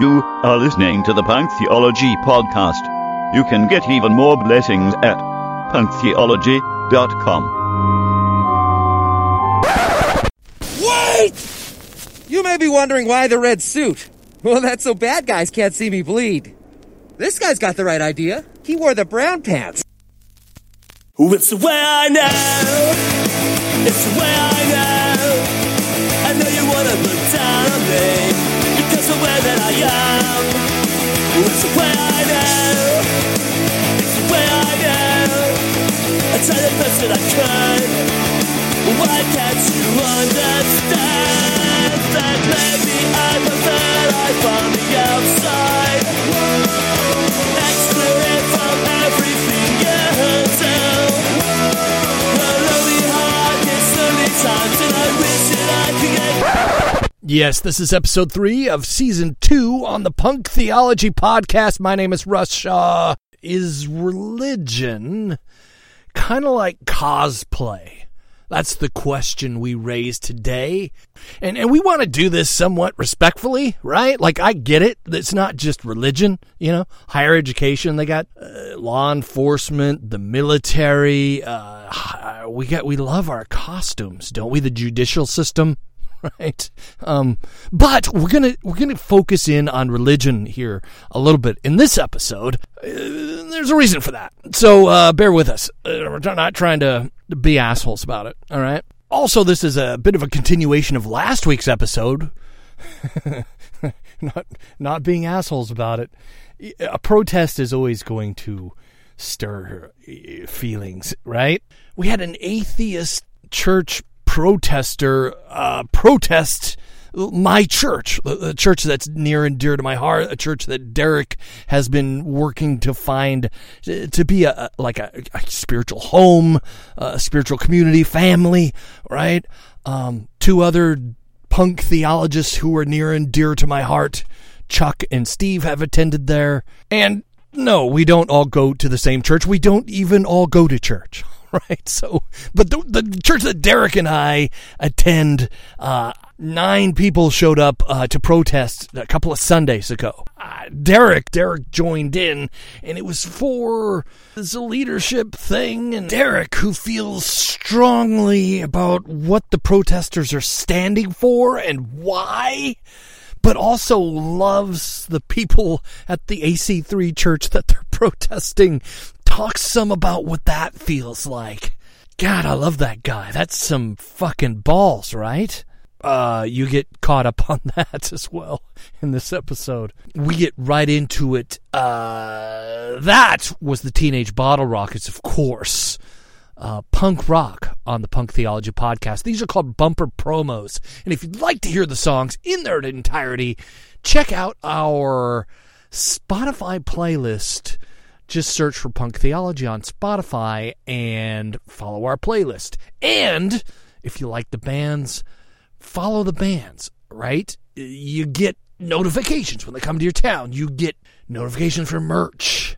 You are listening to the Punk Theology Podcast. You can get even more blessings at punktheology.com. Wait! You may be wondering why the red suit. Well, that's so bad guys can't see me bleed. This guy's got the right idea. He wore the brown pants. It's the way I know. It's the way I know. That I am. It's the way I. It's the way I. I try the best that I could. Why can't you understand that maybe I'm the outside? Excluded from everything you do. Lonely heart I wish that I could get. Yes, this is episode three of season two on the Punk Theology Podcast. My name is Russ Shaw. Is religion kind of like cosplay? That's the question we raise today. And and we want to do this somewhat respectfully, right? Like I get it. It's not just religion, you know. Higher education, they got uh, law enforcement, the military, uh we got we love our costumes, don't we? The judicial system, right? Um, but we're gonna we're gonna focus in on religion here a little bit in this episode. Uh, there's a reason for that, so uh, bear with us. Uh, we're not trying to be assholes about it. All right. Also, this is a bit of a continuation of last week's episode. not not being assholes about it. A protest is always going to stir feelings, right? We had an atheist church protester uh, protest my church, a church that's near and dear to my heart, a church that Derek has been working to find uh, to be a like a, a spiritual home, a spiritual community, family, right? Um, two other punk theologists who are near and dear to my heart, Chuck and Steve, have attended there, and no, we don't all go to the same church. We don't even all go to church. Right. So, but the, the church that Derek and I attend, uh, nine people showed up uh, to protest a couple of Sundays ago. Uh, Derek, Derek joined in, and it was for this leadership thing. And Derek, who feels strongly about what the protesters are standing for and why, but also loves the people at the AC3 church that they're protesting, talks some about what that feels like. God, I love that guy. That's some fucking balls, right? uh, you get caught up on that as well in this episode. We get right into it. Uh, that was the Teenage Bottle Rockets, of course. Uh, punk rock on the Punk Theology podcast. These are called bumper promos. And if you'd like to hear the songs in their entirety, check out our Spotify playlist. Just search for Punk Theology on Spotify and follow our playlist. And if you like the bands, follow the bands, right? You get notifications when they come to your town. You get notifications for merch.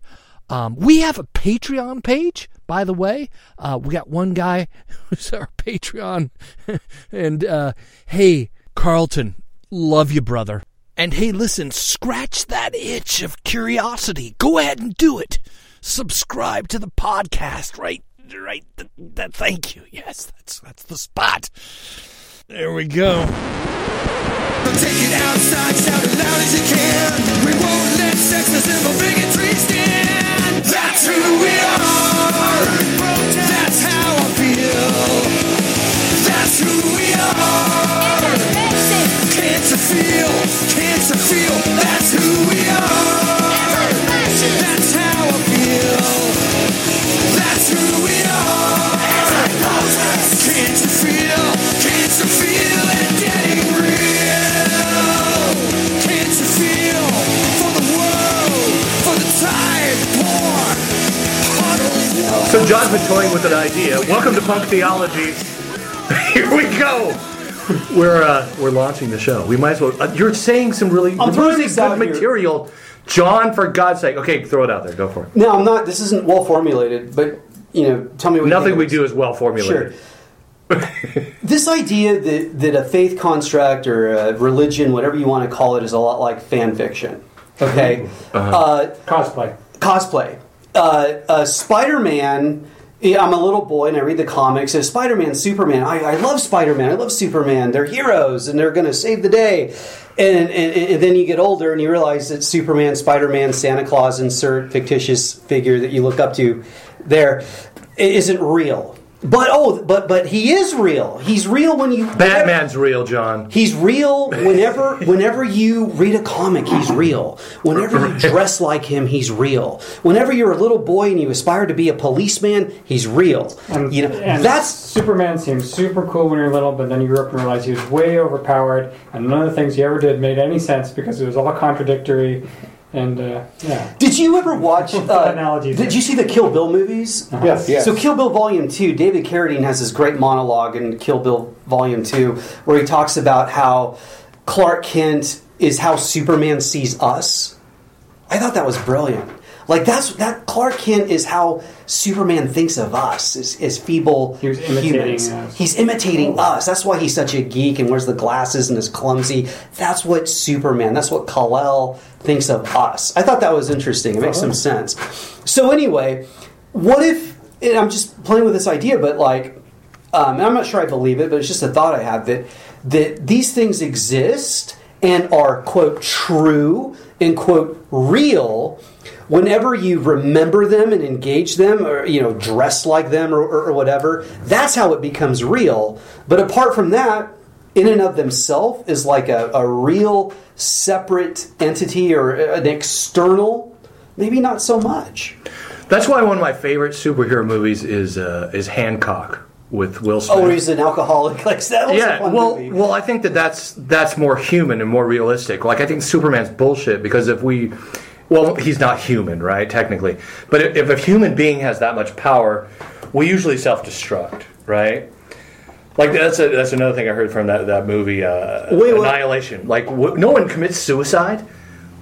Um, we have a Patreon page, by the way. Uh, we got one guy who's our Patreon. and uh, hey, Carlton, love you, brother. And hey, listen, scratch that itch of curiosity. Go ahead and do it. Subscribe to the podcast, right? Right. That, thank you. Yes, that's that's the spot. There we go. Take it outside, loud as you can. We won't let. That's who we are. That's how I feel. That's who we are. Can't you feel? So John's been toying with an idea. Welcome to Punk Theology. Here we go. We're uh, we're launching the show. We might as well. Uh, you're saying some really, I'm throwing really this good out here. material, John. For God's sake, okay, throw it out there. Go for it. No, I'm not. This isn't well formulated, but you know, tell me what you Nothing think we of do is well formulated. Sure. this idea that, that a faith construct or a religion, whatever you want to call it, is a lot like fan fiction. Okay? uh Cosplay. cosplay. Uh, uh, Spider Man. I'm a little boy and I read the comics. And Spider Man, Superman. I, I love Spider Man. I love Superman. They're heroes and they're going to save the day. And, and, and then you get older and you realize that Superman, Spider Man, Santa Claus, insert fictitious figure that you look up to there, isn't real. But oh, but but he is real. He's real when you Batman's real, John. He's real whenever whenever you read a comic, he's real. Whenever you dress like him, he's real. Whenever you're a little boy and you aspire to be a policeman, he's real. And, you know, and that's Superman seems super cool when you're little, but then you grew up and realized he was way overpowered, and none of the things he ever did made any sense because it was all contradictory. And uh, yeah, Did you ever watch uh, Analogies Did there. you see the Kill Bill movies? yes, Yes. So Kill Bill Volume 2, David Carradine has this great monologue in Kill Bill Volume 2 where he talks about how Clark Kent is how Superman sees us. I thought that was brilliant. Like that's that Clark Kent is how Superman thinks of us as, as feeble He was imitating humans. us. He's imitating us. That's why he's such a geek and wears the glasses and is clumsy. That's what Superman, that's what Kal-El thinks of us. I thought that was interesting. It makes some sense. So anyway, what if and I'm just playing with this idea, but like um, and I'm not sure I believe it, but it's just a thought I have that that these things exist and are quote true and quote real whenever you remember them and engage them or you know dress like them or, or, or whatever that's how it becomes real but apart from that in and of themselves is like a, a real separate entity or an external maybe not so much That's why one of my favorite superhero movies is uh, is Hancock with Will Smith. oh he's an alcoholic like that yeah, well, movie. well, I think that that's that's more human and more realistic. Like, I think Superman's bullshit because if we, well, he's not human, right? Technically, but if, a human being has that much power, we usually self-destruct, right? Like that's a, that's another thing I heard from that that movie, uh, Wait, what? Annihilation. Like, w- no one commits suicide.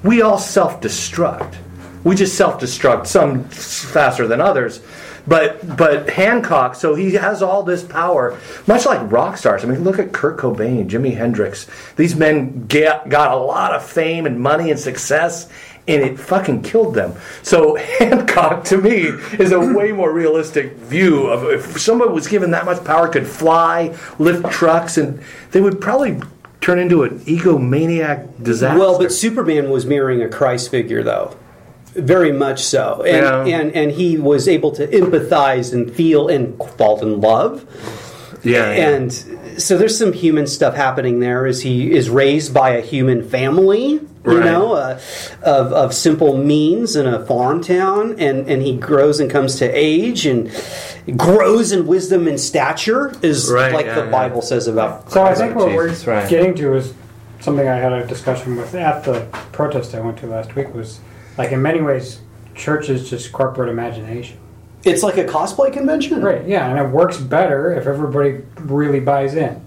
We all self-destruct. We just self-destruct. Some faster than others. But but Hancock, so he has all this power, much like rock stars. I mean, look at Kurt Cobain, Jimi Hendrix. These men get, got a lot of fame and money and success, and it fucking killed them. So Hancock, to me, is a way more realistic view of if someone was given that much power, could fly, lift trucks, and they would probably turn into an egomaniac disaster. Well, but Superman was mirroring a Christ figure, though. Very much so. And, Yeah. and, and he was able to empathize and feel and fall in love. yeah, yeah. And so there's some human stuff happening there as he is raised by a human family, you Right. know, uh, of, of simple means in a farm town. And, and he grows and comes to age and grows in wisdom and stature, is Right, like yeah, the yeah. Bible says about So I think what Jesus, we're right. getting to is something I had a discussion with at the protest I went to last week was like in many ways church is just corporate imagination. It's like a cosplay convention. Right, yeah, and it works better if everybody really buys in.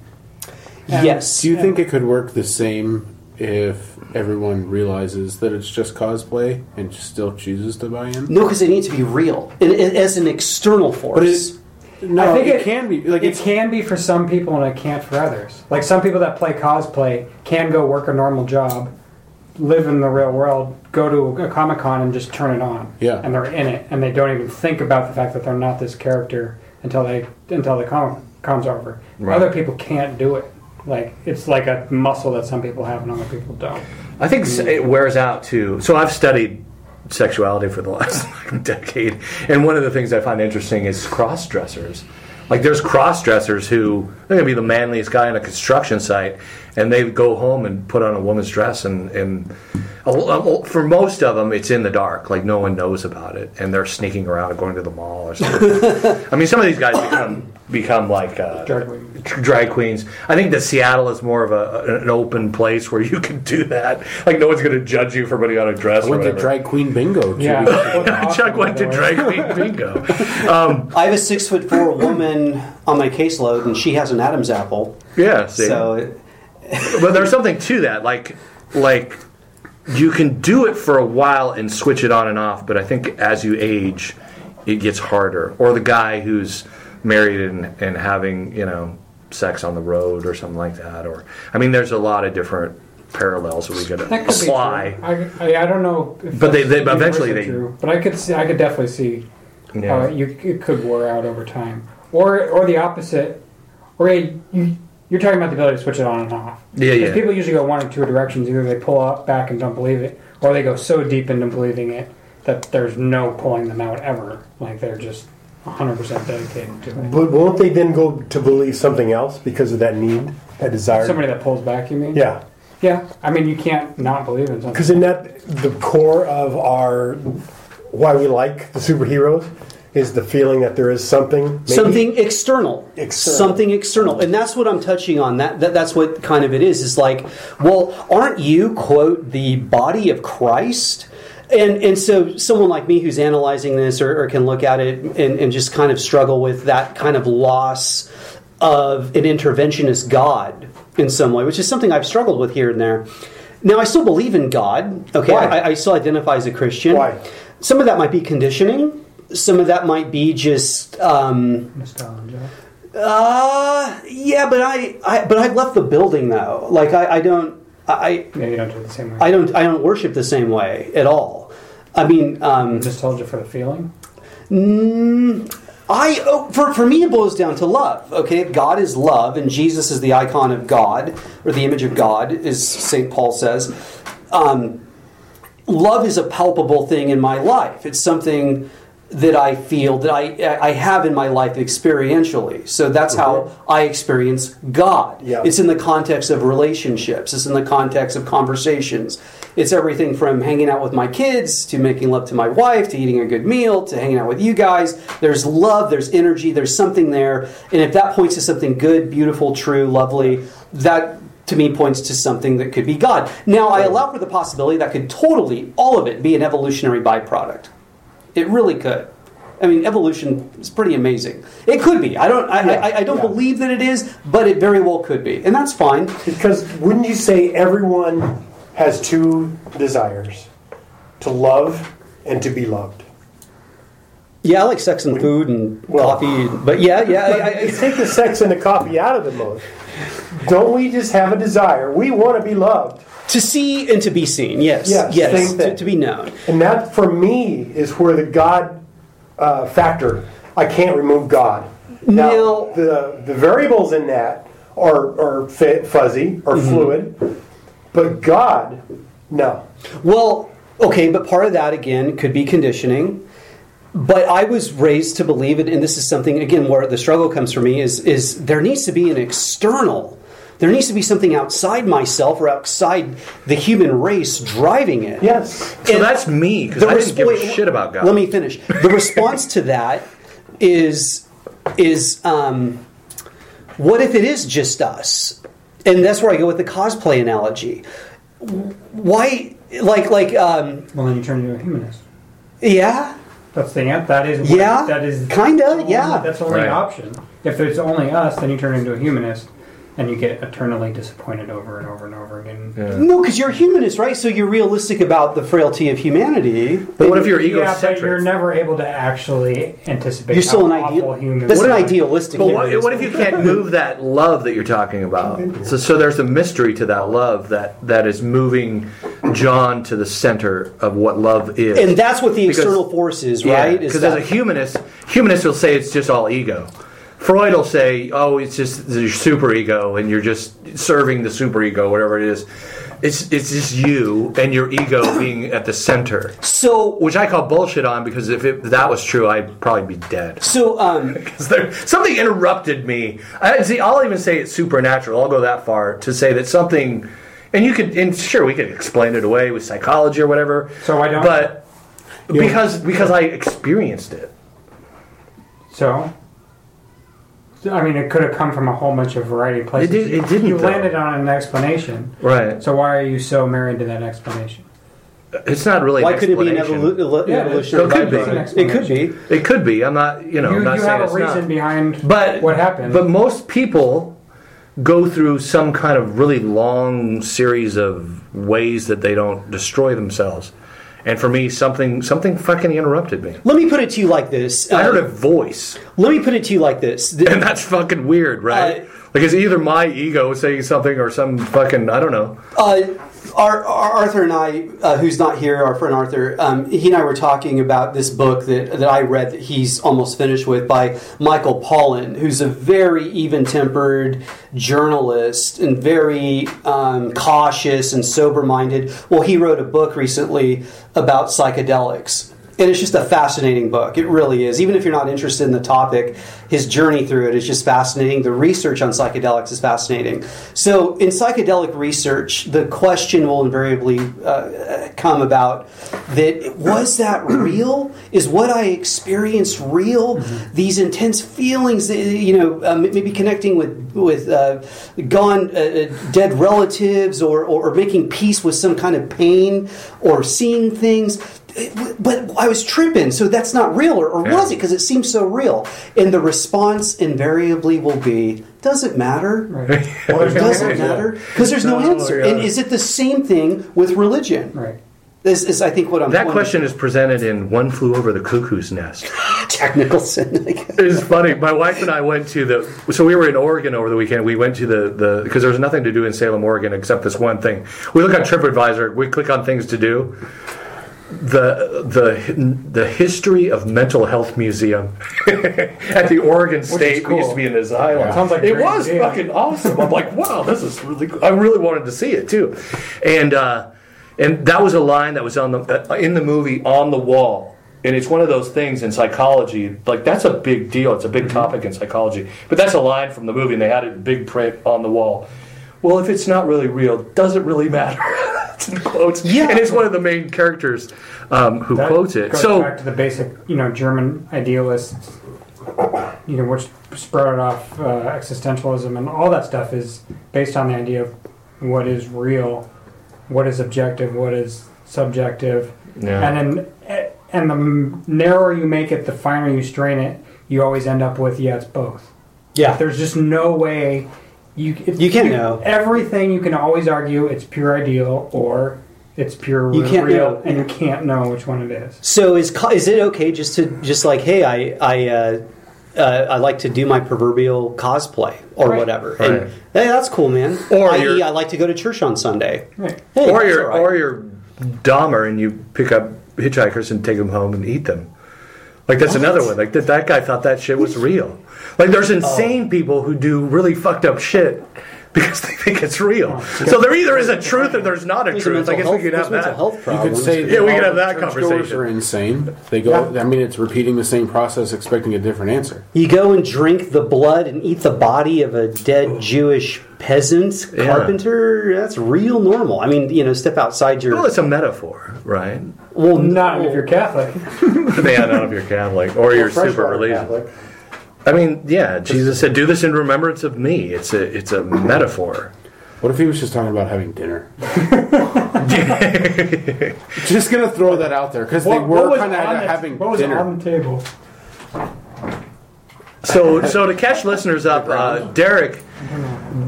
And- Yes. Do you think it could work the same if everyone realizes that it's just cosplay and still chooses to buy in? No, because they need to be real and, and as an external force. But it, no, I think it, it, can be like it can be for some people and it can't for others. Like some people that play cosplay can go work a normal job, live in the real world, go to a comic con and just turn it on. Yeah. And they're in it and they don't even think about the fact that they're not this character until they until the con con's over. Other people can't do it. Like it's like a muscle that some people have and other people don't. I think it wears out too. So I've studied sexuality for the last like, decade, and one of the things I find interesting is cross dressers. Like there's cross dressers who they're gonna be the manliest guy on a construction site, and they go home and put on a woman's dress, and and for most of them it's in the dark, like no one knows about it, and they're sneaking around and going to the mall or something. I mean, some of these guys become become like uh, Drag queens. I think that Seattle is more of a, an open place where you can do that. Like no one's going to judge you for putting on a dress. I or went to drag queen bingo. two Yeah. weeks ago. Chuck went to drag queen bingo. Um, I have a six foot four woman on my caseload, and she has an Adam's apple. yeah, see? So but there's something to that. Like, like you can do it for a while and switch it on and off. But I think as you age, it gets harder. Or the guy who's married and, and having you know sex on the road or something like that. Or I mean, there's a lot of different parallels that we could That could apply. I, I, I don't know. If But they- they- eventually they- True. But I could see. I could definitely see Yeah. how you it could wear out over time, or or the opposite, or you. You're talking about the ability to switch it on and off. Yeah, Because yeah. people usually go one or two directions. Either they pull up back and don't believe it, or they go so deep into believing it that there's no pulling them out ever. Like they're just 100% dedicated to it. But won't they then go to believe something else because of that need, that desire? Somebody that pulls back, you mean? yeah. Yeah. I mean, you can't not believe in something. Because in that, the core of our why we like the superheroes is the feeling that there is something, maybe- something external. External. something external and that's what i'm touching on that, that that's what kind of it is is like well aren't you quote the body of christ and and so someone like me who's analyzing this or, or can look at it and, and just kind of struggle with that kind of loss of an interventionist god in some way which is something i've struggled with here and there now i still believe in god okay Why? I, I still identify as a christian Why? some of that might be conditioning some of that might be just um, Nostalgia. uh, yeah, but I, I, but I've left the building though. Like I, I don't, I, Yeah, you don't do it the same way. I don't, I don't worship the same way at all. I mean, um, you for the feeling. I, oh, for for me, it boils down to love. Okay, God is love, and Jesus is the icon of God or the image of God, as Saint Paul says. Um, love is a palpable thing in my life. It's something that I feel that I I have in my life experientially. So that's how I experience God. Yeah. It's in the context of relationships. It's in the context of conversations. It's everything from hanging out with my kids to making love to my wife to eating a good meal to hanging out with you guys. There's love, there's energy, there's something there. And if that points to something good, beautiful, true, lovely, that to me points to something that could be God. Now, I allow for the possibility that could totally, all of it, be an evolutionary byproduct. It really could. I mean, evolution is pretty amazing. It could be. I don't. I, Yeah, I, I don't yeah. believe that it is, but it very well could be, and that's fine. Because wouldn't you say everyone has two desires to love and to be loved? Yeah, I like sex and food and Well- coffee, but yeah, yeah. I, I, Let's take the sex and the coffee out of the mode. Don't we just have a desire? We want to be loved. To see and to be seen. Yes, Yes, yes, to, to be known. And that, for me, is where the God uh, factor, I can't remove God. Now, Now- the, the variables in that are, are fuzzy or Mm-hmm. fluid, but God, no. Well, okay, but part of that again could be conditioning. But I was raised to believe it, and this is something again where the struggle comes for me is is there needs to be an external. There needs to be something outside myself or outside the human race driving it. Yes. So And that's me because the I didn't give a resp- shit about God. Let me finish. The response to that is is um, what if it is just us? And that's where I go with the cosplay analogy. Why, like, like, um, Well, then you turn into a humanist. yeah, That's the answer. That is. what- Yeah, That is. kinda, only- yeah. That's the only Right. option. If it's only us, then you turn into a humanist, and you get eternally disappointed over and over and over again. no, because you're a humanist, right? So you're realistic about the frailty of humanity. but what if you're Yeah, but egocentric? you're never able to actually anticipate. You're still how an awful ideal. humans That's an idealistic. But what, what if you can't move that love that you're talking about? So, so there's a mystery to that love that, that is moving John to the center of what love is. And that's what the Because- external force is, right? Is Because as a humanist, humanists will say it's just all ego. Freud will say, "Oh, it's just your super ego, and you're just serving the super ego, whatever it is. It's it's just you and your ego being at the center." so, Which I call bullshit on because if it, that was true, I'd probably be dead. so, um, 'Cause there- something interrupted me. I, see, I'll even say it's supernatural. I'll go that far to say that something, and you could, and sure, we could explain it away with psychology or whatever. So I don't- But because because I experienced it. So, I mean, it could have come from a whole bunch of variety of places. did- it didn't, You though. landed on an explanation. Right. So why are you so married to that explanation? It's not really. why an could it be an explanation. evolu- Yeah, evolutionary it could be. It could be. It could be. I'm not. You know. you not you saying have a reason not. behind But what happened. But most people go through some kind of really long series of ways that they don't destroy themselves. And for me, something something fucking interrupted me. Let me put it to you like this. I Uh, heard a voice, let me put it to you like this. And that's fucking weird, right? Uh, like it's either my ego saying something or some fucking I don't know. Uh, Ar- Ar- Arthur and I, uh, who's not here, our friend Arthur, um, he and I were talking about this book that, that I read that he's almost finished with by Michael Pollan, who's a very even tempered journalist and very um, cautious and sober minded. Well, he wrote a book recently about psychedelics. And it's just a fascinating book. It really is. Even if you're not interested in the topic, his journey through it is just fascinating. The research on psychedelics is fascinating. So, in psychedelic research, the question will invariably uh, come about that was that real? Is what I experienced real? These intense feelings, that, you know, um, maybe connecting with with uh, gone uh, uh, dead relatives, or, or or making peace with some kind of pain, or seeing things but I was tripping, so that's not real, or, or was it? Because it seems so real. And the response invariably will be, "Does it matter? Or does it matter? Because there's no answer." yeah. And is it the same thing with religion? Right. This is, I think, what I'm. That pointing question is presented in One Flew Over the Cuckoo's Nest. technical sin. It's funny. My wife and I went to the. So we were in Oregon over the weekend. We went to the the because there was nothing to do in Salem, Oregon, except this one thing. We look on TripAdvisor. We click on things to do. The the the history of mental health museum at the Oregon State. We used to be in this island. Sounds like it was idea. fucking awesome. I'm like, wow, this is really. Cool. I really wanted to see it too, and uh, and that was a line that was on the uh, in the movie on the wall. And it's one of those things in psychology, like that's a big deal. It's a big topic in psychology. But that's a line from the movie, and they had it in big print on the wall. Well, if it's not really real, does it really matter? it's in quotes. Yeah. And it's one of the main characters um, who That quotes it. Goes So back to the basic, you know, German idealists, you know, which sprouted off uh, existentialism and all that stuff is based on the idea of what is real, what is objective, what is subjective, Yeah. and then and the narrower you make it, the finer you strain it, you always end up with yeah, it's both. Yeah. There's just no way you if You can't know. everything. You can always argue it's pure ideal or it's pure You can't real, know. and you can't know which one it is. So is is it okay just to just like, hey, I I. Uh, uh, I like to do my proverbial cosplay or Right. whatever, Right. and hey, that's cool, man. Or i.e., I like to go to church on Sunday. Right. Hey, or you're all right. or you're Dahmer and you pick up hitchhikers and take them home and eat them. Like that's another one. Like that, that guy thought that shit was real. Like there's insane oh. people who do really fucked up shit because they think it's real. Oh, so there either is a truth or there's not a There's truth. I mental guess health- we could have that. health You problems. could say Yeah, we all could have that churchgoers conversation. Are insane. They go. I mean, it's repeating the same process, expecting a different answer. You go and drink the blood and eat the body of a dead Jewish peasant Yeah. carpenter. That's real normal. I mean, you know, step outside your. Well, it's a metaphor, right? well, Not if you're Catholic. yeah, not if you're Catholic or you're super Freshwater religious. Catholic. I mean, yeah, Jesus said, "Do this in remembrance of me." It's a it's a metaphor. What if he was just talking about having dinner? just gonna throw that out there because they What- what were was kind of on the- having what was dinner. on the table? So, so to catch listeners up, uh, Derek,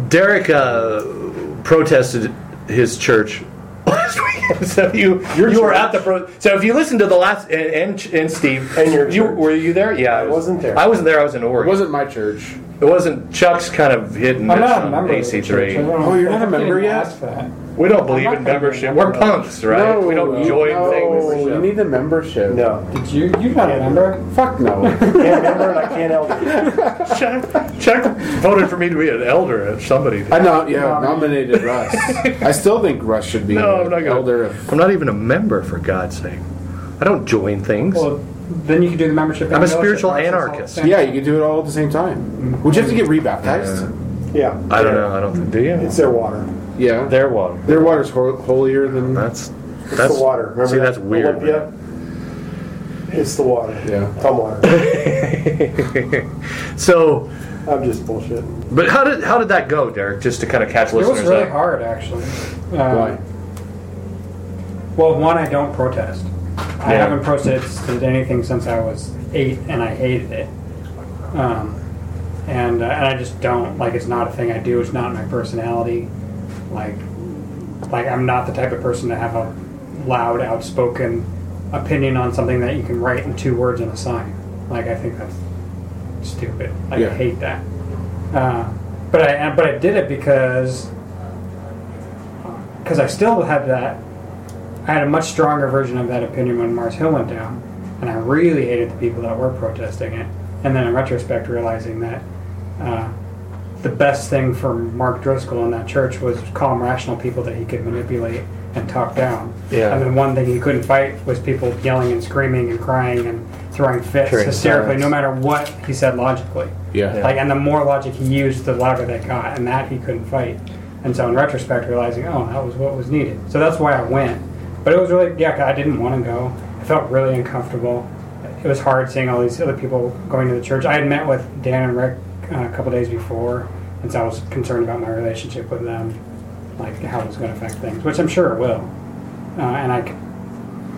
Derek uh, protested his church last weekend. So you you were at the pro. So if you listen to the last and and, and Steve And your you church. were you there? Yeah, I, was, wasn't there. I wasn't there. I was in It Oregon. wasn't my church. It wasn't Chuck's kind of hidden. I'm oh, not a member of the church. I AC3. don't know. Oh, you're not a I didn't member yet? ask that. We don't believe in not gonna be a membership. We're punks, right? No, we don't you- join no, things. You need a membership. No. Did you? You're not a member. Fuck no. Can't remember and I can't elder. Chuck, Chuck voted for me to be an elder at somebody. I know. Yeah, nominated Russ. I still think Russ should be No, I'm an not gonna. elder. Of, I'm not even a member, for God's sake. I don't join things. Well, then you can do the membership. I'm a spiritual process all at the anarchist. yeah, you can do it all at the same time. Would you have to get rebaptized? Yeah. I don't know. I don't think. Do you? It's their water. Yeah. their water. Their water's ho- holier than. That's It's that's the water. Remember See, that? that's weird. Olympia? It's the water. Yeah. Tumwater. So, I'm just bullshit. but how did how did that go, Derek? Just to kind of catch It was listeners really up. hard, actually. Uh, Why? Well, one, I don't protest. I Yeah. haven't protested anything since I was eight, and I hated it. Um, and uh, and I just don't like. It's not a thing I do. It's not my personality. Like, like I'm not the type of person to have a loud, outspoken opinion on something that you can write in two words on a sign. Like I think that's stupid. Like Yeah. I hate that. Uh, but I but I did it because because I still had that. I had a much stronger version of that opinion when Mars Hill went down, and I really hated the people that were protesting it. And then in retrospect, realizing that uh, the best thing for Mark Driscoll in that church was calm, rational people that he could manipulate and talk down. Yeah. And then one thing he couldn't fight was people yelling and screaming and crying and throwing fits Carrying hysterically, signs. no matter what he said logically. Yeah. Like, and the more logic he used, the louder they got, and that he couldn't fight. And so, in retrospect, realizing, oh, that was what was needed. So that's why I went. But it was really, yeah, I didn't want to go. I felt really uncomfortable. It was hard seeing all these other people going to the church. I had met with Dan and Rick uh, a couple days before, and so I was concerned about my relationship with them, like how it was going to affect things, which I'm sure it will. Uh, and I could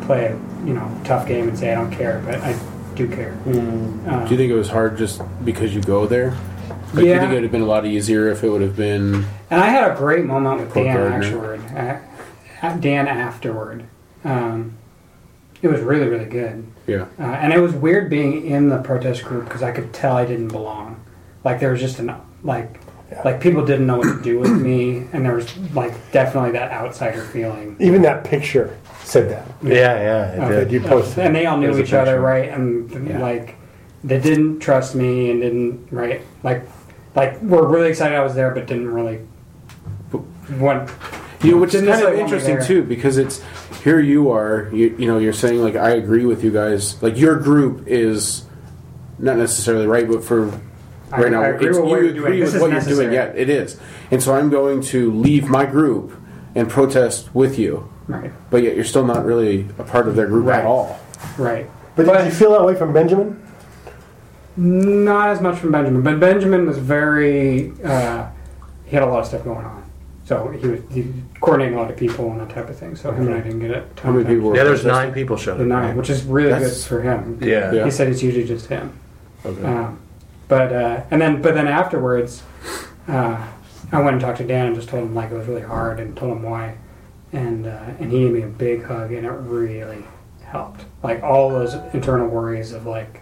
play a you know tough game and say I don't care, but I do care. Uh, Do you think it was hard just because you go there? Like, do you think it would have been a lot easier if it would have been? And I had a great moment with Dan afterward. Uh, Dan afterward. Um, it was really, really good. Yeah. Uh, and it was weird being in the protest group because I could tell I didn't belong. Like there was just an like, like people didn't know what to do with me, and there was like definitely that outsider feeling. Even that picture said that. Yeah, yeah, it That did. you posted. and they all knew each other, right? And Yeah. like they didn't trust me and didn't right like like were really excited I was there, but didn't really want. You know, which is kind of necessarily want me interesting too, because it's here you are. You, you know, you're saying like I agree with you guys. Like your group is not necessarily right, but for I- right now, I agree it's, with what you you're doing. agree This with is what you're doing. necessary. Yeah, it is. And so I'm going to leave my group and protest with you, Right, but yet you're still not really a part of their group Right. at all. right. But, did you feel that way from Benjamin? Not as much from Benjamin, but Benjamin was very. Uh, he had a lot of stuff going on, so he was he was coordinating a lot of people and that type of thing. So him and I didn't get it. How many people were Yeah, there's protesting? nine people showed The up. nine, which is really That's- good for him. Yeah. Yeah. He said it's usually just him. Okay. Um, but uh, and then but then afterwards, uh, I went and talked to Dan and just told him like it was really hard and told him why, and uh, and he gave me a big hug and it really helped. Like all those internal worries of like,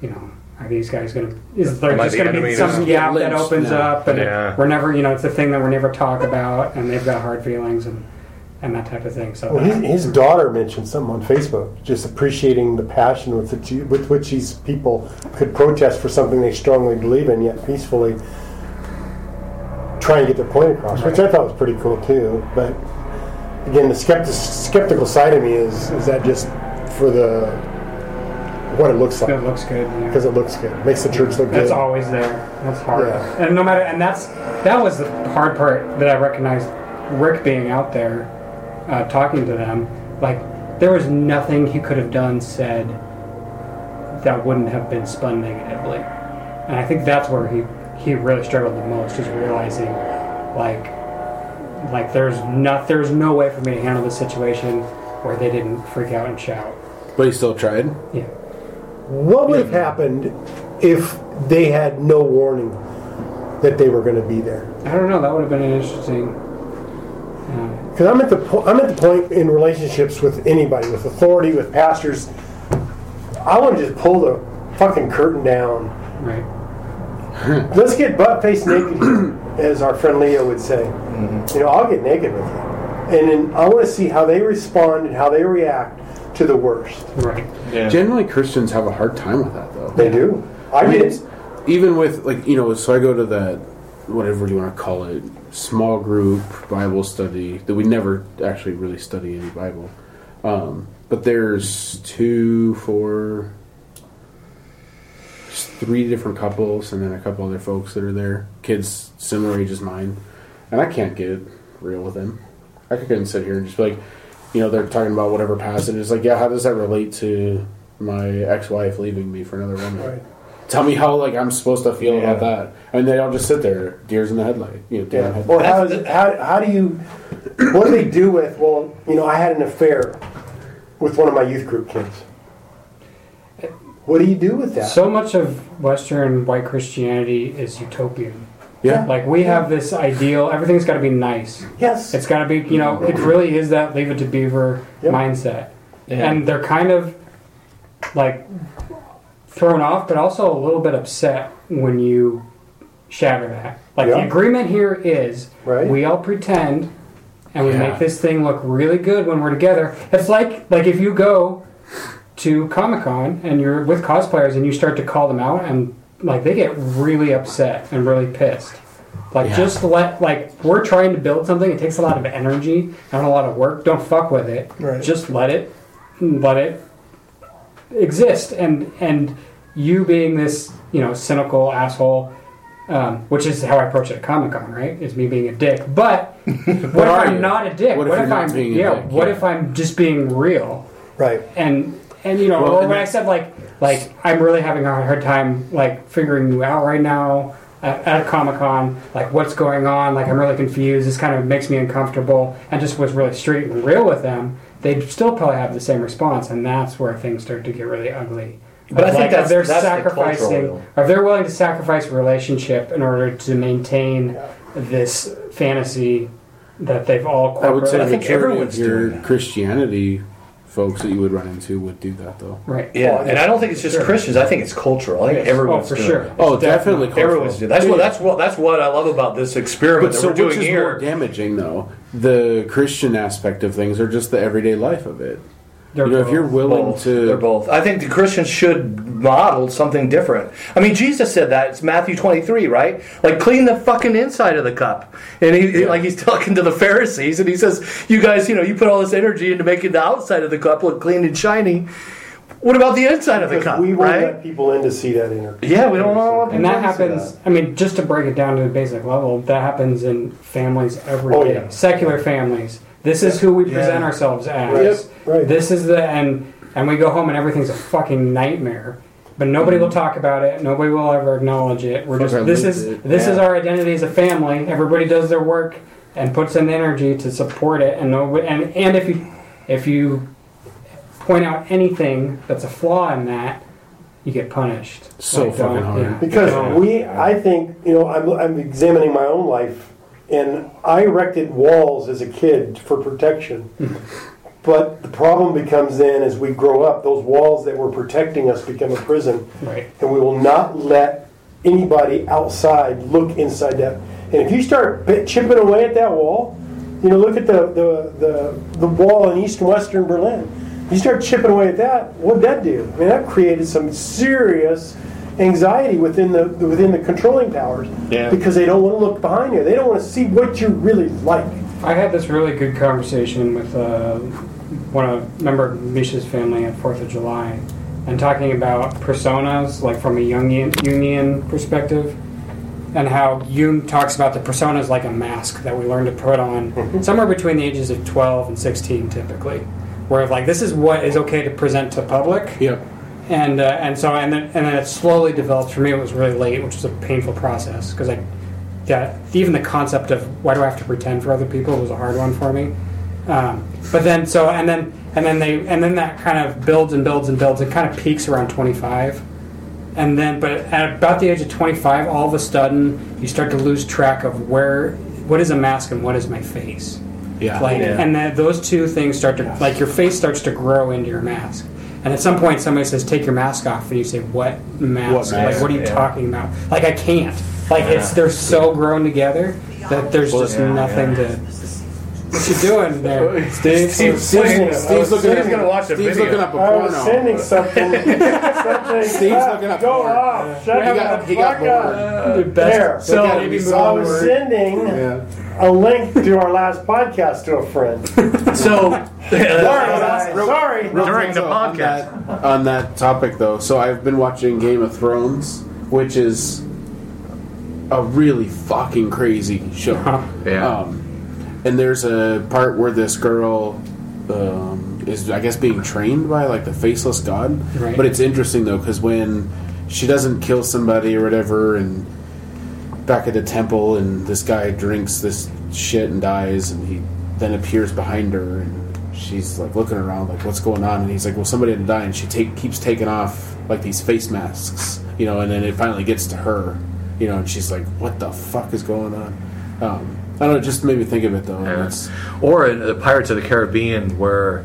you know, are these guys gonna is there Am I just gonna be enemy? some gap get that opens now. up and Yeah. we're never you know it's a thing that we're never talk about and they've got hard feelings and and that type of thing. So Well, his, his daughter mentioned something on Facebook, just appreciating the passion with which, with which these people could protest for something they strongly believe in, yet peacefully try and get their point across, which I thought was pretty cool too. But again, the skeptic, skeptical side of me is is that just for the what it looks like. it looks good. yeah. because it looks good, makes the church look That's good. That's always there. That's hard. Yeah. And no matter, and that's that was the hard part that I recognized. Rick being out there, uh, talking to them, like there was nothing he could have done, said that wouldn't have been spun negatively. And I think that's where he he really struggled the most, is realizing, like, like there's not there's no way for me to handle this situation where they didn't freak out and shout. But he still tried. Yeah. What would have happened if they had no warning that they were going to be there? I don't know. That would have been an interesting. Uh, Because I'm at the po- I'm at the point in relationships with anybody, with authority, with pastors. I want to just pull the fucking curtain down. right. Let's get butt face naked as our friend Leo would say. Mm-hmm. You know, I'll get naked with you, and then I want to see how they respond and how they react to the worst. Right. Generally, Christians have a hard time with that, though. They do. I I mean, did. even with like you know, so I go to that whatever you want to call it, small group Bible study that we never actually really study any Bible. Um, but there's two, four, three different couples, and then a couple other folks that are there, kids similar age as mine, and I can't get real with them. I couldn't sit here and just be like, you know, they're talking about whatever passage. It's like, yeah, how does that relate to my ex-wife leaving me for another woman? Right. Tell me how like I'm supposed to feel about that, and they all just sit there, deers in the headlight. You know, deer in the Yeah. headlight. Or how, is it, how, how do you, what do they do with, well, you know, I had an affair with one of my youth group kids. What do you do with that? So much of Western white Christianity is utopian. Yeah. Like we have this ideal, everything's got to be nice. Yes. It's got to be, you know, it really is that leave it to beaver Yep. mindset. And they're kind of like thrown off, but also a little bit upset when you shatter that. Like the agreement here is Right. we all pretend and we Yeah. make this thing look really good when we're together. It's like like if you go to Comic Con and you're with cosplayers and you start to call them out and like they get really upset and really pissed. Like Yeah. just let like we're trying to build something. It takes a lot of energy and a lot of work. Don't fuck with it. Right. Just let it let it exist. And and you being this you know cynical asshole. Um, which is how I approach it at Comic Con, right? Is me being a dick. But what if I'm you? not a dick? What What, if if, I'm being a yeah? dick? What Yeah. if I'm just being real? Right. and and you know Well, or when I said like like I'm really having a hard time like figuring you out right now at, at Comic Con like what's going on like I'm really confused this kind of makes me uncomfortable and just was really straight and real with them they'd still probably have the same response and that's where things start to get really ugly But I think like, that's- if they're that's the sacrificing cultural- or if they're willing to sacrifice a relationship in order to maintain this fantasy that they've all I would say I think everyone's your doing that. Christianity folks that you would run into would do that though. right Yeah, and I don't think it's just Sure. Christians. I think it's cultural. I think Yes. everyone's oh for doing sure it. Oh, It's definitely. cultural. Everyone's doing. That's what. That's what. That's what I love about this experiment But that so we're doing which is here. more damaging though? The Christian aspect of things or just the everyday life of it? They're you know, if you're willing both. to They're both. I think the Christians should model something different. I mean, Jesus said that. It's Matthew 23, right? Like, clean the fucking inside of the cup. And he, he- like, he's talking to the Pharisees, and he says, "You guys, you know, you put all this energy into making the outside of the cup look clean and shiny. What about the inside of the Because cup, we won't right? let people in to see that inner. Yeah, we don't want And that people to see happens. I mean, just to break it down to the basic level, that happens in families every oh, day. Oh, yeah. Secular families. This is who we present Yeah. ourselves as. Right. Yep, right. This is the and and we go home and everything's a fucking nightmare. But nobody will mm-hmm. talk about it. Nobody will ever acknowledge it. We're just this is it. this is our identity as a family. Everybody does their work and puts in the energy to support it. And nobody and and if you if you point out anything that's a flaw in that, you get punished. So don't- fucking hard. yeah. Because Don't. we, I think, you know, I'm, I'm examining my own life, and I erected walls as a kid for protection. Hmm. But the problem becomes then, as we grow up, those walls that were protecting us become a prison, Right. and we will not let anybody outside look inside that. And if you start chipping away at that wall, you know, look at the the, the, the wall in east and western Berlin. You start chipping away at that, what'd that do? I mean, that created some serious anxiety within the within the controlling powers Yeah. because they don't want to look behind you. They don't want to see what you're really like. I had this really good conversation with uh, one of member of Misha's family at Fourth of July, and talking about personas, like from a Jungian, Jungian perspective, and how Jung talks about the personas like a mask that we learn to put on somewhere between the ages of twelve and sixteen, typically. Where like this is what is okay to present to public, Yep. and uh, and so and then and then it slowly developed. For me, it was really late, which was a painful process because I, yeah, even the concept of why do I have to pretend for other people was a hard one for me. Um, but then so and then and then they and then that kind of builds and builds and builds. It kind of peaks around twenty five. And then, but at about the age of 25, all of a sudden, you start to lose track of where, what is a mask and what is my face. Yeah. Like, Yeah. and then those two things start to like your face starts to grow into your mask. And at some point, somebody says, "Take your mask off," and you say, "What mask? What Like, what are you Yeah. talking about? Like, I can't. Like, it's they're so grown together that there's just yeah, nothing to. What you doing there, Steve? Steve's, Steve's- Steve's looking Steve's gonna watch the Steve's video. looking up a I was porno. sending something. something Steve's looking up Go porn. off. Shut He the got- he got up. bored. The best. There. So Okay, maybe we move So I on. was sending Yeah. A link to our last podcast to a friend. So, Sorry, guys. Sorry. Real During the quick, though, on podcast. that, on that topic, though, so I've been watching Game of Thrones, which is a really fucking crazy show. Yeah. Um, and there's a part where this girl um, is, I guess, being trained by like the faceless god. Right. But it's interesting though because when she doesn't kill somebody or whatever, and back at the temple, and this guy drinks this shit and dies, and he then appears behind her, and she's like looking around, like what's going on, and he's like, well, somebody had to die, and she take, keeps taking off like these face masks, you know, and then it finally gets to her, you know, and she's like, "What the fuck is going on?" Um, I don't know. Just made me think of it though. Yeah. Or in the Pirates of the Caribbean, where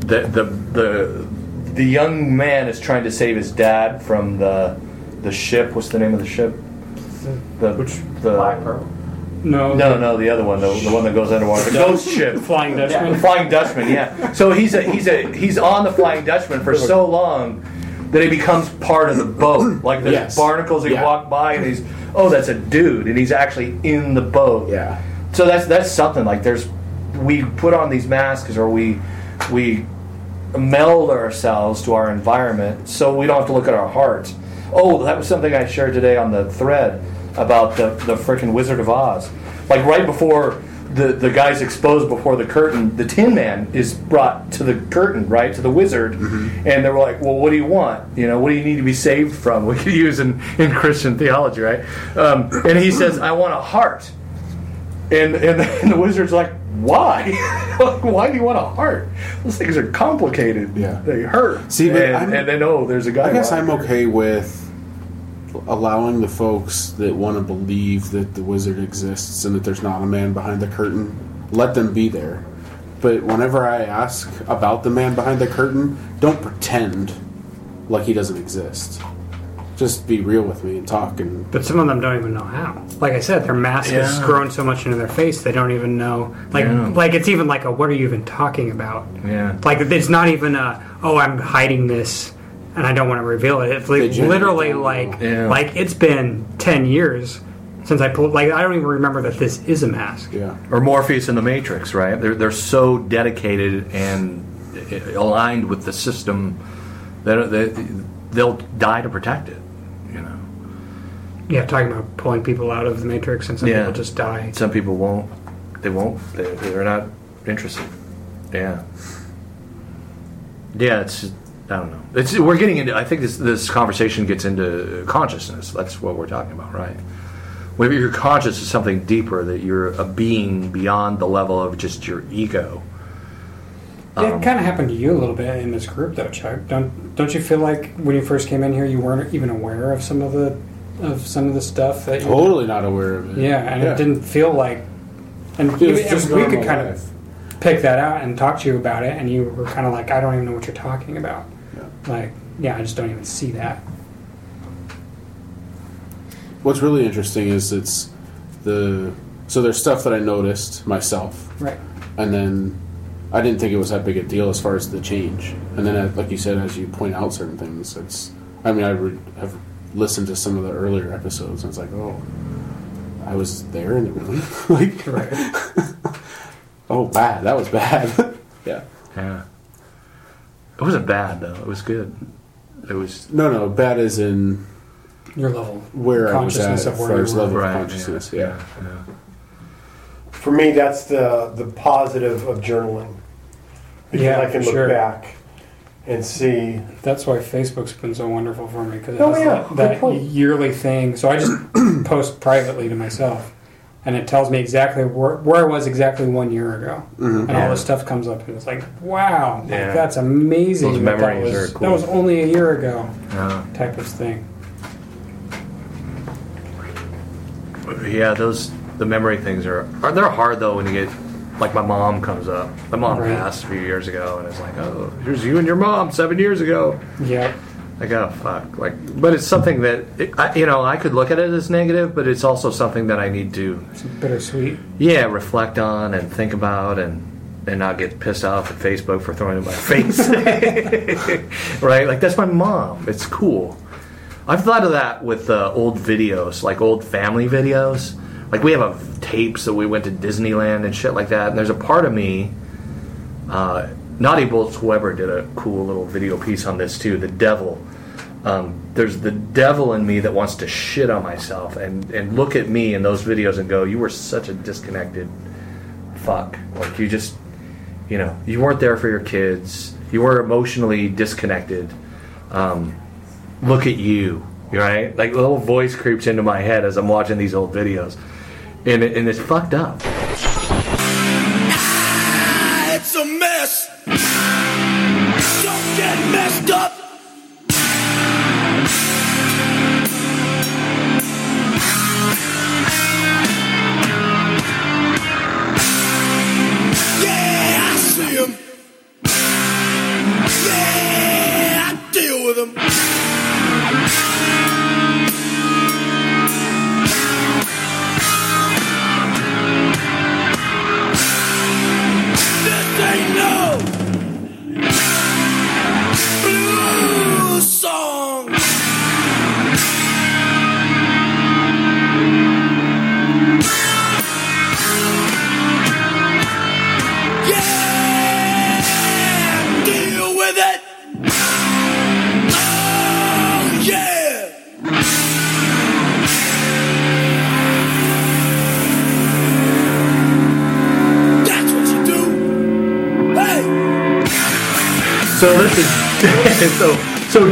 the the the the young man is trying to save his dad from the the ship. What's the name of the ship? The Which- the Black Pearl. No. No, no, the other one, the, the one that goes underwater, the ghost ship. Flying Dutchman. The Flying Dutchman, yeah. So he's a he's a he's on the Flying Dutchman for so long that he becomes part of the boat. Like there's Yes. barnacles that Yeah. walk by, and he's oh, that's a dude, and he's actually in the boat. Yeah. So that's that's something like there's we put on these masks or we we meld ourselves to our environment so we don't have to look at our hearts. Oh, that was something I shared today on the thread about the the freaking Wizard of Oz. Like right before the the guy's exposed before the curtain, the Tin Man is brought to the curtain, right to the wizard, and they were like, "Well, what do you want? You know, what do you need to be saved from?" We could use in in Christian theology, right? Um, and he says, "I want a heart." And, and, and the wizard's like, why? why do you want a heart? Those things are complicated. Yeah. They hurt. See, but and, and then, oh, there's a guy. I guess I'm okay with allowing the folks that want to believe that the wizard exists and that there's not a man behind the curtain, let them be there. But whenever I ask about the man behind the curtain, don't pretend like he doesn't exist. Just be real with me and talk and But some of them don't even know how. Like I said, their mask has grown so much into their face they don't even know. Like, Yeah. like it's even like a what are you even talking about? Yeah. Like it's not even a oh I'm hiding this and I don't want to reveal it. It's like literally like. Yeah. like it's been ten years since I pulled. Like I don't even remember that this is a mask. yeah. Or Morpheus in the Matrix, right? They're, they're so dedicated and aligned with the system that uh, they, they'll die to protect it. You know, Yeah, talking about pulling people out of the matrix and some Yeah. people just die. some people won't. They won't. They, they're not interested. Yeah. Yeah, it's. I don't know. It's we're getting into. I think this this conversation gets into consciousness. That's what we're talking about, right? Whether you're conscious of something deeper, that you're a being beyond the level of just your ego. it um, kind of happened to you a little bit in this group, though, Chuck. Don't don't you feel like when you first came in here, you weren't even aware of some of the of some of the stuff that you Totally not aware of it. Yeah, and it didn't feel like, and, It was just we could kind life. of pick that out and talk to you about it, and you were kind of like, I don't even know what you're talking about. Yeah. Like, yeah, I just don't even see that. What's really interesting is it's the so there's stuff that I noticed myself, Right. and then I didn't think it was that big a deal as far as the change. And then, uh, like you said, as you point out certain things, it's. I mean, I re- have listened to some of the earlier episodes, and it's like, oh, I was there in the room, like, Right. oh, bad, that was bad. yeah. Yeah. It wasn't bad though. It was good. It was No, no, bad is in Your level. where I was at Consciousness of as where far you as were. level of right. consciousness. yeah. Yeah. yeah. For me, that's the the positive of journaling because Yeah, I can for look sure. back and see. That's why Facebook's been so wonderful for me because it Oh, has yeah, that, good that point. yearly thing. So I just post privately to myself, and it tells me exactly where, where I was exactly one year ago, mm-hmm. and all this stuff comes up, and it's like, wow, like, that's amazing. Those that memories that was, are cool. That was only a year ago, Yeah. type of thing. Yeah, those the memory things are, are they're hard though when you get like my mom comes up. My mom Right. passed a few years ago, and it's like, oh, here's you and your mom seven years ago. Yeah, Like, oh fuck. Like, but it's something that it, I, you know I could look at it as negative, but it's also something that I need to it's bittersweet. yeah reflect on and think about and and not get pissed off at Facebook for throwing it in my face. right? Like that's my mom. It's cool. I've thought of that with uh, old videos, like old family videos. Like we have a, tapes that we went to Disneyland and shit like that. And there's a part of me. Uh, Nadia Bolz-Weber did a cool little video piece on this too. The devil. Um, there's the devil in me that wants to shit on myself and, and look at me in those videos and go, "You were such a disconnected fuck. Like you just, you know, you weren't there for your kids. You were emotionally disconnected. Um, look at you, right? Like a little voice creeps into my head as I'm watching these old videos, and it, and it's fucked up.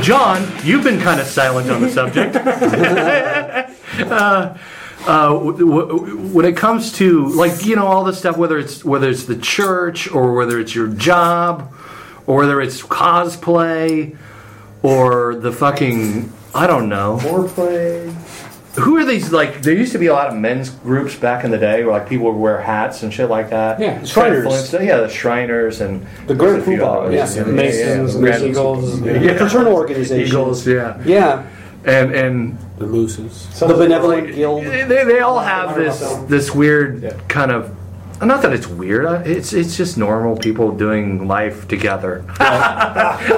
John, you've been kind of silent on the subject. uh, uh, w- w- when it comes to like you know all this stuff, whether it's whether it's the church or whether it's your job or whether it's cosplay or the fucking I don't know Foreplay. Who are these like there used to be a lot of men's groups back in the day where like people would wear hats and shit like that Yeah, Shriners. yeah the shriners and The there's Grand Poobah, others. yes. Yeah, yeah, Masons, yeah. Grand Eagles. The fraternal organizations. Eagles, yeah Yeah. and and The mooses. The benevolent guild. they, they all have this this weird kind of not that it's weird uh, it's it's just normal people doing life together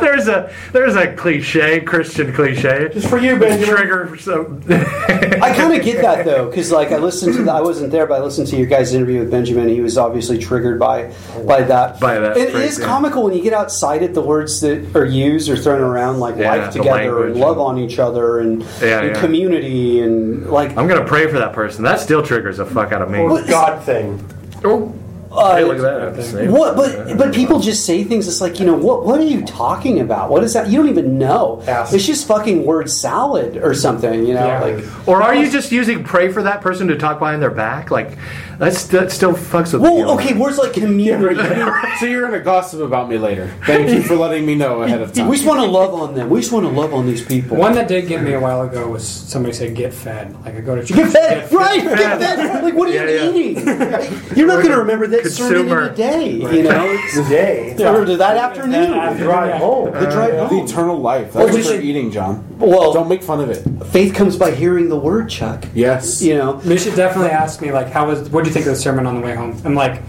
there's a there's a cliche christian cliche Just for you, Benjamin. trigger so I kind of get that though, because like I listened to the, I wasn't there, but I listened to your guys' interview with Benjamin. He was obviously triggered by by that. By that And it phrase, is yeah. comical when you get outside it. The words that are used or thrown around, like Yeah, life together and love and- on each other and, Yeah, and yeah. community and like. i'm gonna pray for that person that still triggers the fuck out of me Or God thing. Oh uh, hey, look at that What? But but people just say things. It's like you know what? What are you talking about? What is that? You don't even know. Ask. It's just fucking word salad or something. You know, Yeah. like Or are you just using pray for that person to talk behind their back? Like that's that still fucks with me. well, okay, words like community. so you're gonna gossip about me later. Thank you for letting me know ahead of time. we just want to love on them. We just want to love on these people. One that did get me a while ago was somebody said get fed. Like I go to church. Get fed, right? Get fed. Like, what are Yeah, you yeah. eating? You're not going to remember that sermon in a day. You know, it's, Today. or that afternoon. afternoon. Drive home. The drive the eternal life. Well, what just- you're eating, John. Well- don't make fun of it. Faith comes by hearing the word, Chuck. Yes. You know, They should definitely ask me like, how was? What do you think of the sermon on the way home? I'm like,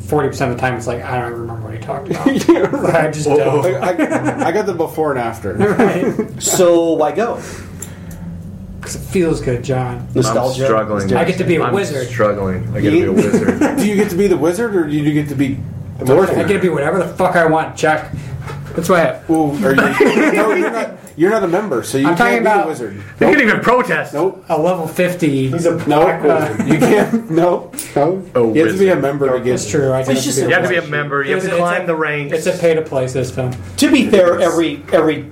forty percent of the time it's like I don't even remember what he talked about. I just I, don't. I, I got the before and after. Right? so why go? Because it feels good, John. Nostalgia. I'm struggling. I get to be a I'm wizard. Struggling. I get to be a wizard. do you get to be the wizard, or do you get to be I get to be whatever the fuck I want, Chuck. That's why. I, Well, are you, no, you're not. You're not a member, so you I'm talking can't be about- a wizard. They can't even protest. Nope. a level fifty. He's a No, black wizard. you can't. No, no. Oh, you have to be a member to get. That's true. I It's just You have to be be a member. You have to climb a- the ranks. It's a pay to play system. To be fair, every every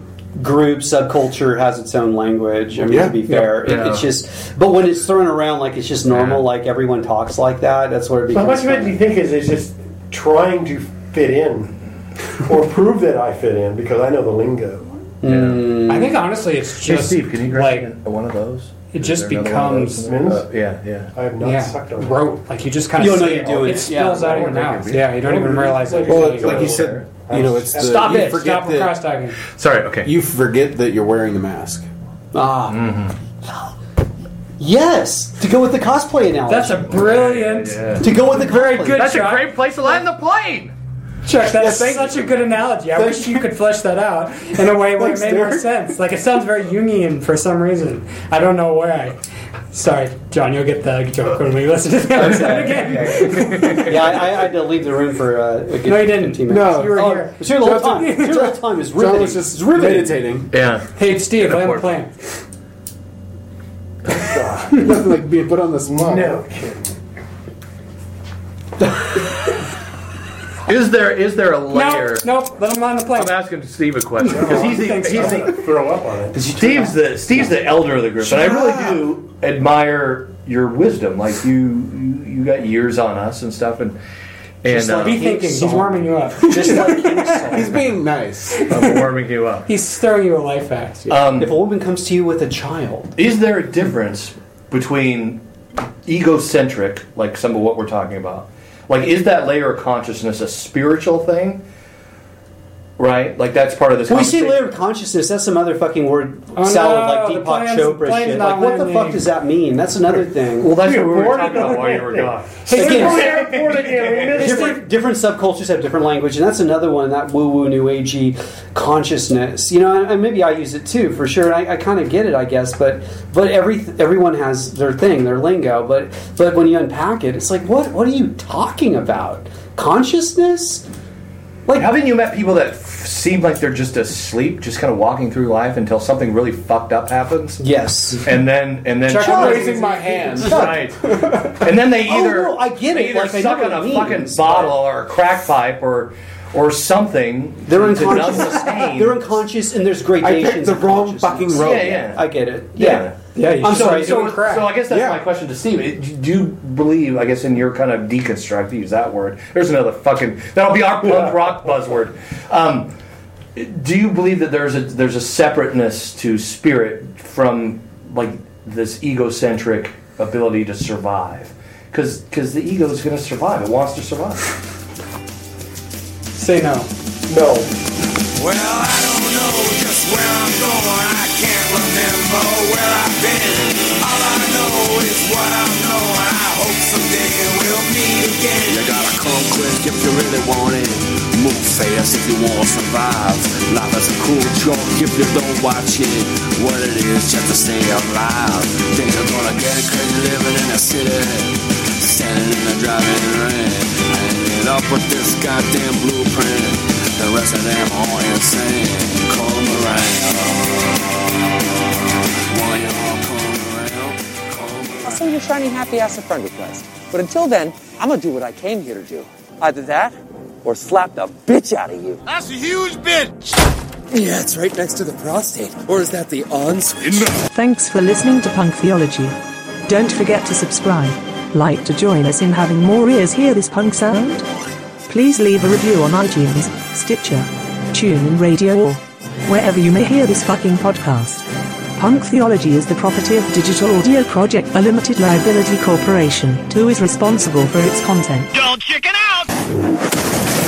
group subculture has its own language. I mean, Yeah. to be fair, it- it's just. But when it's thrown around like it's just normal, Yeah. like everyone talks like that, that's what it So how becomes. much of it do you think is, is just trying to fit in or prove that I fit in because I know the lingo? I think honestly, it's Hey, just Steve, can you grab like one of those? it Is just there another one of becomes those? Uh, yeah, yeah. I have not yeah, sucked on it. rote. Like you just kind of You don't know you're it. doing it it, spills yeah. out of your mouth. Yeah, you don't even realize it. Well, like you said, you know, it's the, Stop you it! Forget Stop that, cross talking. Sorry. Okay. you forget that you're wearing the mask. Ah. Mm-hmm. Yes, to go with the cosplay analogy. That's a brilliant. Yeah. to go with the Very cosplay. good. That's a Chuck. great place to land the plane. Chuck, that's thank such a good analogy. I wish you could flesh that out in a way where it Thanks, made more sense. Like it sounds very Jungian for some reason. I don't know why. Sorry, John, you'll get the joke when we listen to the episode again. Yeah, I, I had to leave the room for uh, a good No, you didn't. 15. No. You were Oh, here. it was here the whole time. It was here the whole time. It was John riveting. was just It's riveting. meditating. Yeah. Hey, Steve, land the Airport. plane. Nothing like being put on the spot. No kidding. Is there is there a layer? No, layer? nope, let him land the plane. I'm asking Steve a question because he's the, Thanks, he's the Throw up on it. Steve's the Steve's the elder of the group, and I really do admire your wisdom. Like you, you, you got years on us and stuff, and and uh, Be thinking. He's warming you up. Just like He's being nice. I'm warming you up. He's stirring you a life hack. Um, If a woman comes to you with a child, is there a difference between egocentric, like some of what we're talking about? Like, is that layer of consciousness a spiritual thing? Right? Like that's part of this. when we see conversation. layer of consciousness, that's some other fucking word Oh, salad no, like Deepak plane's- Chopra shit. Like, what the landing. fuck does that mean? That's another thing. Well, that's what we were talking about while you were gone. Again, Different. different different subcultures have different language, and that's another one. That woo woo new agey consciousness, you know, and, and maybe I use it too for sure. I, I kind of get it, I guess, but but every everyone has their thing, their lingo. But but when you unpack it, it's like what what are you talking about? Consciousness? Like Haven't you met people that seem like they're just asleep, just kind of walking through life until something really fucked up happens. Yes. And then and then Chuck, I'm raising my hand. Right. And then they Oh, either no, I get they it, either like, I know suck what on a it fucking means, bottle but- or a crack pipe or or something. They're to the unconscious. They're unconscious, and there's I gradations. picked the wrong consciousness. fucking road. yeah, yeah. I get it. Yeah. Yeah. Yeah, you I'm sorry. So, crack. so I guess that's Yeah. my question to Steve. It- Do you believe? I guess in your kind of deconstruct, to use that word. There's another fucking. That'll be our punk rock buzzword. Um, do you believe that there's a there's a separateness to spirit from like this egocentric ability to survive? Because cause the ego is going to survive. It wants to survive. Say no. No. Well, I don't know just where I'm going. I can't remember where I've been. All I know is what I know, and I hope someday we'll meet again. You gotta come quick if you really want it. Move fast if you want to survive. Life is a cool joke if you don't watch it. What it is just to stay alive. Things are gonna get crazy living in a city. Standing in the driving rain. I ended up with this goddamn blueprint. The rest of them all insane. Come around. Why y'all come around? Come I'll send your shiny happy ass a friend request. But until then, I'm gonna do what I came here to do. Either that, or slap the bitch out of you. That's a huge bitch! Yeah, it's right next to the prostate. Or is that the on switch? Thanks for listening to Punk Theology. Don't forget to subscribe. Like to join us in having more ears hear this punk sound? Please leave a review on iTunes, Stitcher, TuneIn Radio, or wherever you may hear this fucking podcast. Punk Theology is the property of Digital Audio Project, a limited liability corporation, who is responsible for its content. Don't chicken out!